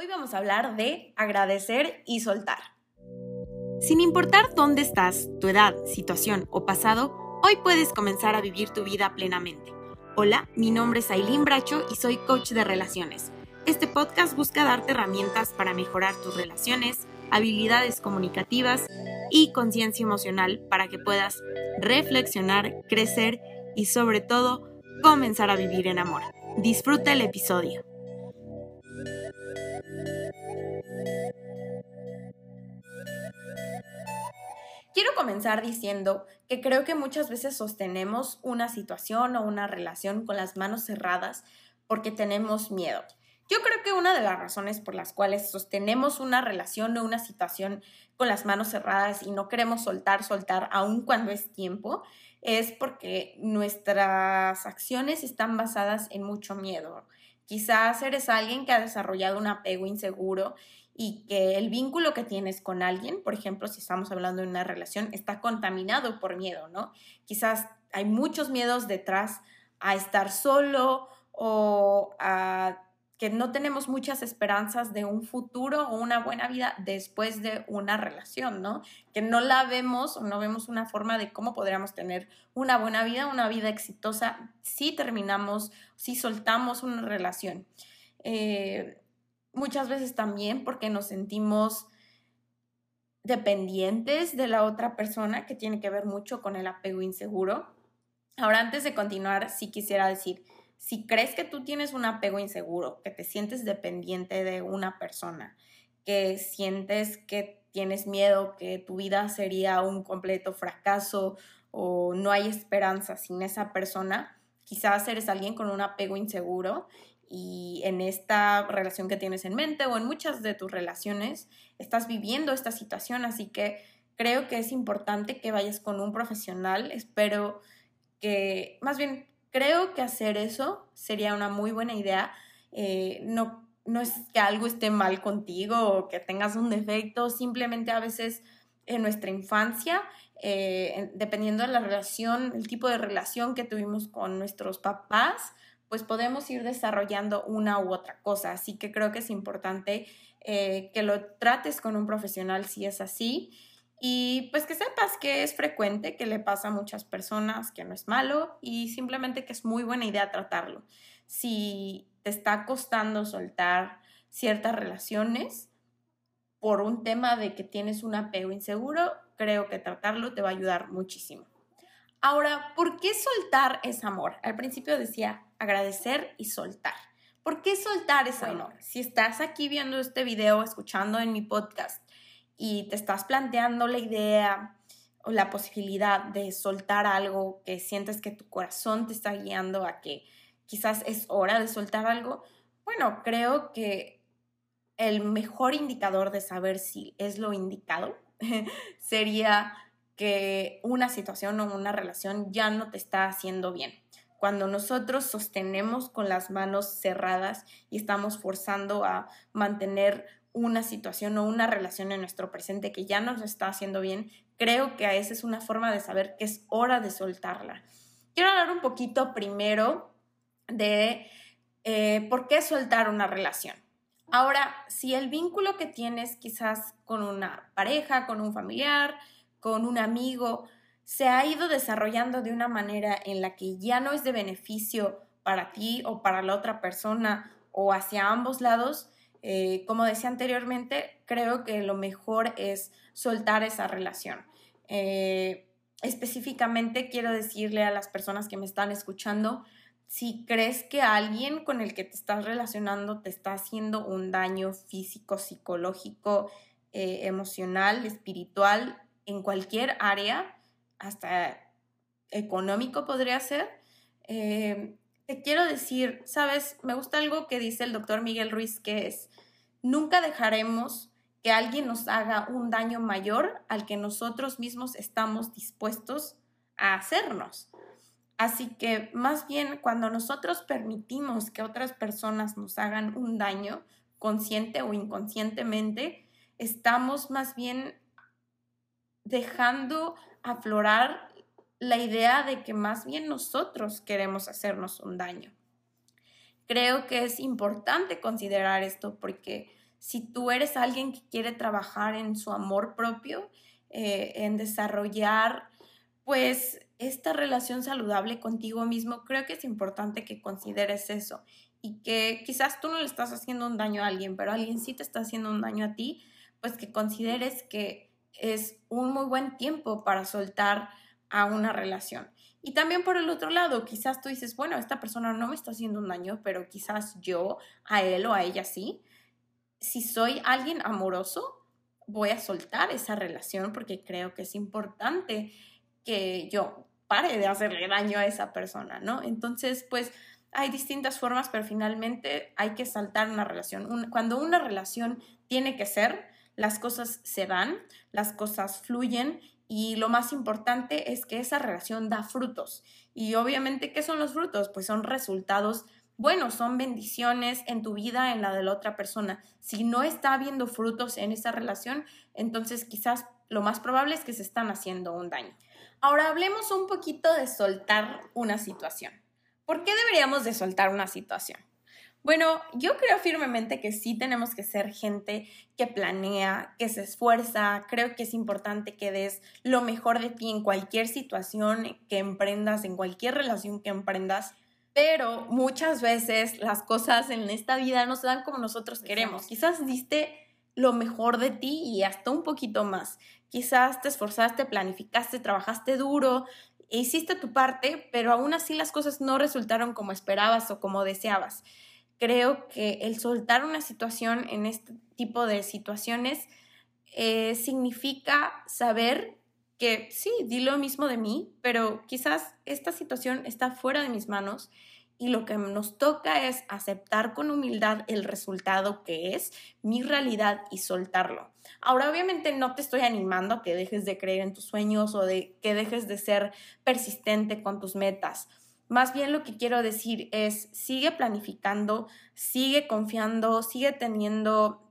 Hoy vamos a hablar de agradecer y soltar. Sin importar dónde estás, tu edad, situación o pasado, hoy puedes comenzar a vivir tu vida plenamente. Hola, mi nombre es Aileen Bracho y soy coach de relaciones. Este podcast busca darte herramientas para mejorar tus relaciones, habilidades comunicativas y conciencia emocional para que puedas reflexionar, crecer y sobre todo comenzar a vivir en amor. Disfruta el episodio. Comenzar diciendo que creo que muchas veces sostenemos una situación o una relación con las manos cerradas porque tenemos miedo. Yo creo que una de las razones por las cuales sostenemos una relación o una situación con las manos cerradas y no queremos soltar, soltar, aun cuando es tiempo, es porque nuestras acciones están basadas en mucho miedo. Quizás eres alguien que ha desarrollado un apego inseguro y que el vínculo que tienes con alguien, por ejemplo, si estamos hablando de una relación, está contaminado por miedo, ¿no? Quizás hay muchos miedos detrás a estar solo o a que no tenemos muchas esperanzas de un futuro o una buena vida después de una relación, ¿no? Que no la vemos o no vemos una forma de cómo podríamos tener una buena vida, una vida exitosa si terminamos, si soltamos una relación. Eh, muchas veces también porque nos sentimos dependientes de la otra persona, que tiene que ver mucho con el apego inseguro. Ahora, antes de continuar, sí quisiera decir, si crees que tú tienes un apego inseguro, que te sientes dependiente de una persona, que sientes que tienes miedo, que tu vida sería un completo fracaso o no hay esperanza sin esa persona, quizás eres alguien con un apego inseguro y en esta relación que tienes en mente o en muchas de tus relaciones estás viviendo esta situación, así que creo que es importante que vayas con un profesional, espero que, más bien, creo que hacer eso sería una muy buena idea. Eh, no, no es que algo esté mal contigo o que tengas un defecto, simplemente a veces en nuestra infancia, eh, dependiendo de la relación, el tipo de relación que tuvimos con nuestros papás, pues podemos ir desarrollando una u otra cosa. Así que creo que es importante eh, que lo trates con un profesional si es así y pues que sepas que es frecuente, que le pasa a muchas personas, que no es malo y simplemente que es muy buena idea tratarlo. Si te está costando soltar ciertas relaciones por un tema de que tienes un apego inseguro, creo que tratarlo te va a ayudar muchísimo. Ahora, ¿por qué soltar es amor? Al principio decía agradecer y soltar. ¿Por qué soltar es amor? Si estás aquí viendo este video, escuchando en mi podcast y te estás planteando la idea o la posibilidad de soltar algo que sientes que tu corazón te está guiando a que quizás es hora de soltar algo, bueno, creo que el mejor indicador de saber si es lo indicado sería que una situación o una relación ya no te está haciendo bien. Cuando nosotros sostenemos con las manos cerradas y estamos forzando a mantener una situación o una relación en nuestro presente que ya nos está haciendo bien, creo que esa es una forma de saber que es hora de soltarla. Quiero hablar un poquito primero de eh, por qué soltar una relación. Ahora, si el vínculo que tienes quizás con una pareja, con un familiar, con un amigo, se ha ido desarrollando de una manera en la que ya no es de beneficio para ti o para la otra persona o hacia ambos lados, eh, como decía anteriormente, creo que lo mejor es soltar esa relación. Eh, específicamente quiero decirle a las personas que me están escuchando, si crees que alguien con el que te estás relacionando te está haciendo un daño físico, psicológico, eh, emocional, espiritual, en cualquier área, hasta económico podría ser, te quiero decir, sabes, me gusta algo que dice el doctor Miguel Ruiz, que es, nunca dejaremos que alguien nos haga un daño mayor al que nosotros mismos estamos dispuestos a hacernos. Así que más bien cuando nosotros permitimos que otras personas nos hagan un daño, consciente o inconscientemente, estamos más bien dejando aflorar la idea de que más bien nosotros queremos hacernos un daño. Creo que es importante considerar esto porque si tú eres alguien que quiere trabajar en su amor propio, eh, en desarrollar pues esta relación saludable contigo mismo, creo que es importante que consideres eso y que quizás tú no le estás haciendo un daño a alguien, pero alguien sí te está haciendo un daño a ti, pues que consideres que es un muy buen tiempo para soltar a una relación. Y también por el otro lado, quizás tú dices, bueno, esta persona no me está haciendo un daño, pero quizás yo a él o a ella sí. Si soy alguien amoroso, voy a soltar esa relación porque creo que es importante que yo pare de hacerle daño a esa persona, ¿no? Entonces, pues hay distintas formas, pero finalmente hay que saltar una relación. cuando una relación tiene que ser, las cosas se dan, las cosas fluyen y lo más importante es que esa relación da frutos. Y obviamente, ¿qué son los frutos? Pues son resultados buenos, son bendiciones en tu vida, en la de la otra persona. Si no está habiendo frutos en esa relación, entonces quizás lo más probable es que se están haciendo un daño. Ahora hablemos un poquito de soltar una situación. ¿Por qué deberíamos de soltar una situación? Bueno, yo creo firmemente que sí tenemos que ser gente que planea, que se esfuerza. Creo que es importante que des lo mejor de ti en cualquier situación que emprendas, en cualquier relación que emprendas. Pero muchas veces las cosas en esta vida no se dan como nosotros queremos. Quizás diste lo mejor de ti y hasta un poquito más. Quizás te esforzaste, planificaste, trabajaste duro, hiciste tu parte, pero aún así las cosas no resultaron como esperabas o como deseabas. Creo que el soltar una situación en este tipo de situaciones eh, significa saber que sí, di lo mismo de mí, pero quizás esta situación está fuera de mis manos y lo que nos toca es aceptar con humildad el resultado que es mi realidad y soltarlo. Ahora, obviamente no te estoy animando a que dejes de creer en tus sueños o de que dejes de ser persistente con tus metas. Más bien lo que quiero decir es, sigue planificando, sigue confiando, sigue teniendo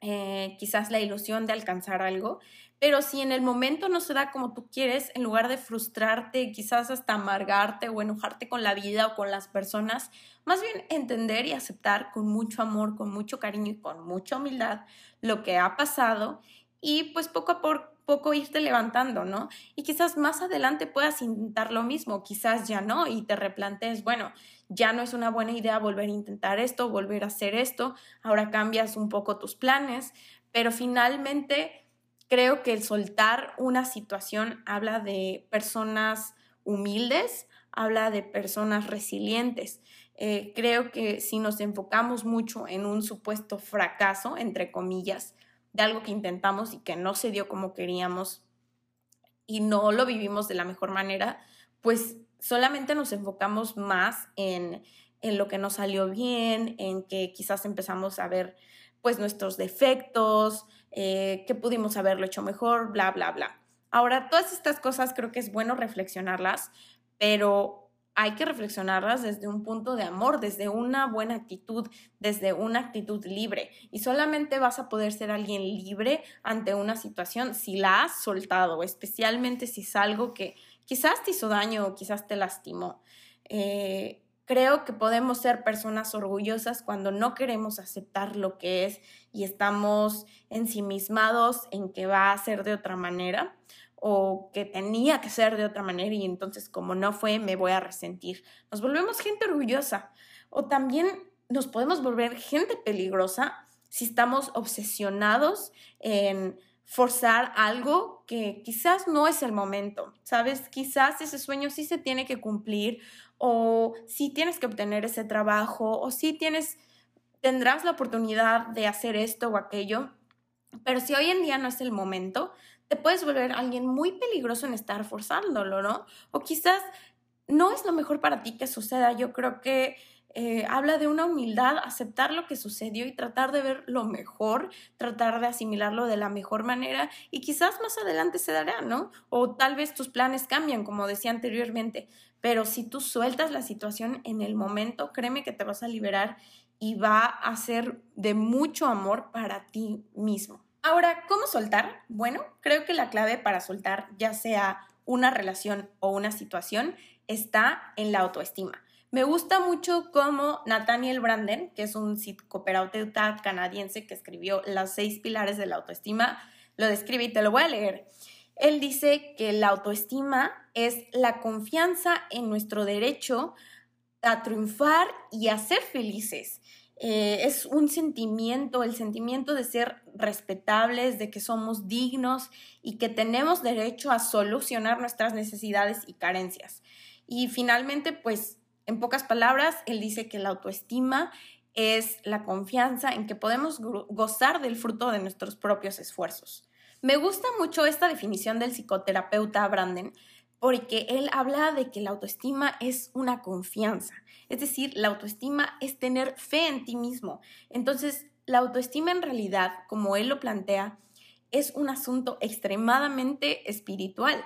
eh, quizás la ilusión de alcanzar algo, pero si en el momento no se da como tú quieres, en lugar de frustrarte, quizás hasta amargarte o enojarte con la vida o con las personas, más bien entender y aceptar con mucho amor, con mucho cariño y con mucha humildad lo que ha pasado y pues poco a poco irte levantando, ¿no? Y quizás más adelante puedas intentar lo mismo, quizás ya no, y te replantes, bueno, ya no es una buena idea volver a intentar esto, volver a hacer esto, ahora cambias un poco tus planes, pero finalmente Creo que el soltar una situación habla de personas humildes, habla de personas resilientes. Eh, creo que si nos enfocamos mucho en un supuesto fracaso, entre comillas, de algo que intentamos y que no se dio como queríamos y no lo vivimos de la mejor manera, pues solamente nos enfocamos más en, en lo que nos salió bien, en que quizás empezamos a ver pues nuestros defectos, eh, que pudimos haberlo hecho mejor, bla, bla, bla. Ahora, todas estas cosas creo que es bueno reflexionarlas, pero hay que reflexionarlas desde un punto de amor, desde una buena actitud, desde una actitud libre. Y solamente vas a poder ser alguien libre ante una situación si la has soltado, especialmente si es algo que quizás te hizo daño o quizás te lastimó. Eh, Creo que podemos ser personas orgullosas cuando no queremos aceptar lo que es y estamos ensimismados en que va a ser de otra manera o que tenía que ser de otra manera y entonces como no fue me voy a resentir. Nos volvemos gente orgullosa o también nos podemos volver gente peligrosa si estamos obsesionados en forzar algo que quizás no es el momento, ¿sabes? Quizás ese sueño sí se tiene que cumplir o si tienes que obtener ese trabajo o si tienes, tendrás la oportunidad de hacer esto o aquello, pero si hoy en día no es el momento, te puedes volver alguien muy peligroso en estar forzándolo, ¿no? O quizás no es lo mejor para ti que suceda. Yo creo que eh, habla de una humildad, aceptar lo que sucedió y tratar de ver lo mejor, tratar de asimilarlo de la mejor manera y quizás más adelante se dará, ¿no? O tal vez tus planes cambian, como decía anteriormente, pero si tú sueltas la situación en el momento, créeme que te vas a liberar y va a ser de mucho amor para ti mismo. Ahora, ¿cómo soltar? Bueno, creo que la clave para soltar, ya sea una relación o una situación, está en la autoestima Me gusta mucho cómo Nathaniel Branden, que es un psicoterapeuta canadiense que escribió Las seis pilares de la autoestima, lo describe y te lo voy a leer. Él dice que la autoestima es la confianza en nuestro derecho a triunfar y a ser felices. Eh, es un sentimiento, el sentimiento de ser respetables, de que somos dignos y que tenemos derecho a solucionar nuestras necesidades y carencias. Y finalmente, pues, en pocas palabras, él dice que la autoestima es la confianza en que podemos gozar del fruto de nuestros propios esfuerzos. Me gusta mucho esta definición del psicoterapeuta Branden porque él habla de que la autoestima es una confianza, es decir, la autoestima es tener fe en ti mismo. Entonces, la autoestima en realidad, como él lo plantea, es un asunto extremadamente espiritual.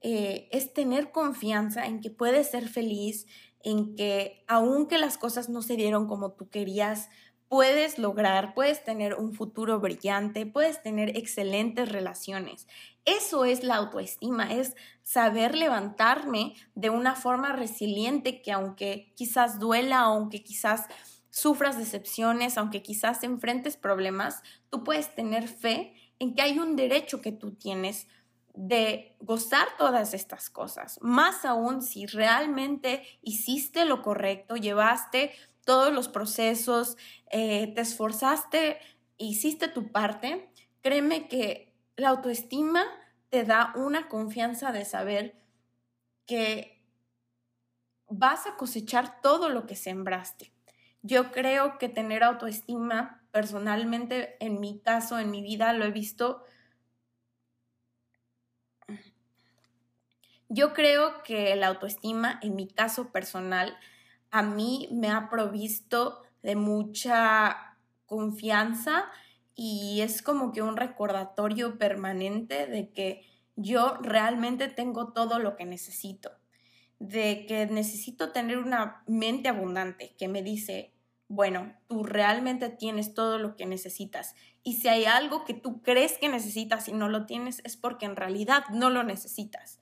Eh, es tener confianza en que puedes ser feliz, en que aunque las cosas no se dieron como tú querías, puedes lograr, puedes tener un futuro brillante, puedes tener excelentes relaciones. Eso es la autoestima, es saber levantarme de una forma resiliente que aunque quizás duela, aunque quizás sufras decepciones, aunque quizás enfrentes problemas, tú puedes tener fe en que hay un derecho que tú tienes de gozar todas estas cosas, más aún si realmente hiciste lo correcto, llevaste todos los procesos, eh, te esforzaste, hiciste tu parte, créeme que la autoestima te da una confianza de saber que vas a cosechar todo lo que sembraste. Yo creo que tener autoestima, personalmente, en mi caso, en mi vida, lo he visto. Yo creo que la autoestima, en mi caso personal, a mí me ha provisto de mucha confianza y es como que un recordatorio permanente de que yo realmente tengo todo lo que necesito, de que necesito tener una mente abundante que me dice, bueno, tú realmente tienes todo lo que necesitas. Y si hay algo que tú crees que necesitas y no lo tienes, es porque en realidad no lo necesitas.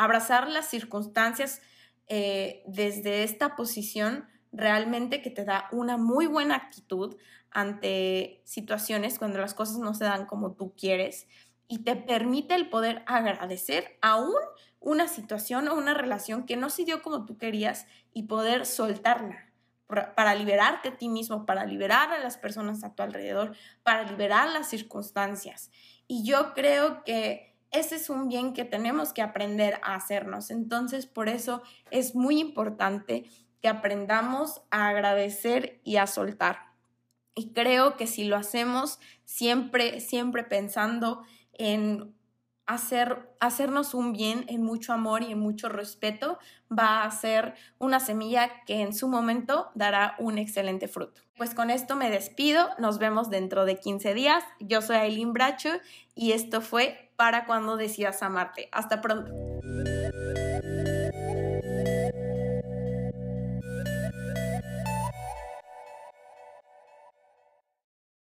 Abrazar las circunstancias eh, desde esta posición realmente que te da una muy buena actitud ante situaciones cuando las cosas no se dan como tú quieres y te permite el poder agradecer aún una situación o una relación que no se dio como tú querías y poder soltarla para liberarte a ti mismo, para liberar a las personas a tu alrededor, para liberar las circunstancias. Y yo creo que ese es un bien que tenemos que aprender a hacernos. Entonces, por eso es muy importante que aprendamos a agradecer y a soltar. Y creo que si lo hacemos siempre, siempre pensando en hacer, hacernos un bien en mucho amor y en mucho respeto, va a ser una semilla que en su momento dará un excelente fruto. Pues con esto me despido, nos vemos dentro de 15 días. Yo soy Aileen Bracho y esto fue para cuando decidas amarte. Hasta pronto.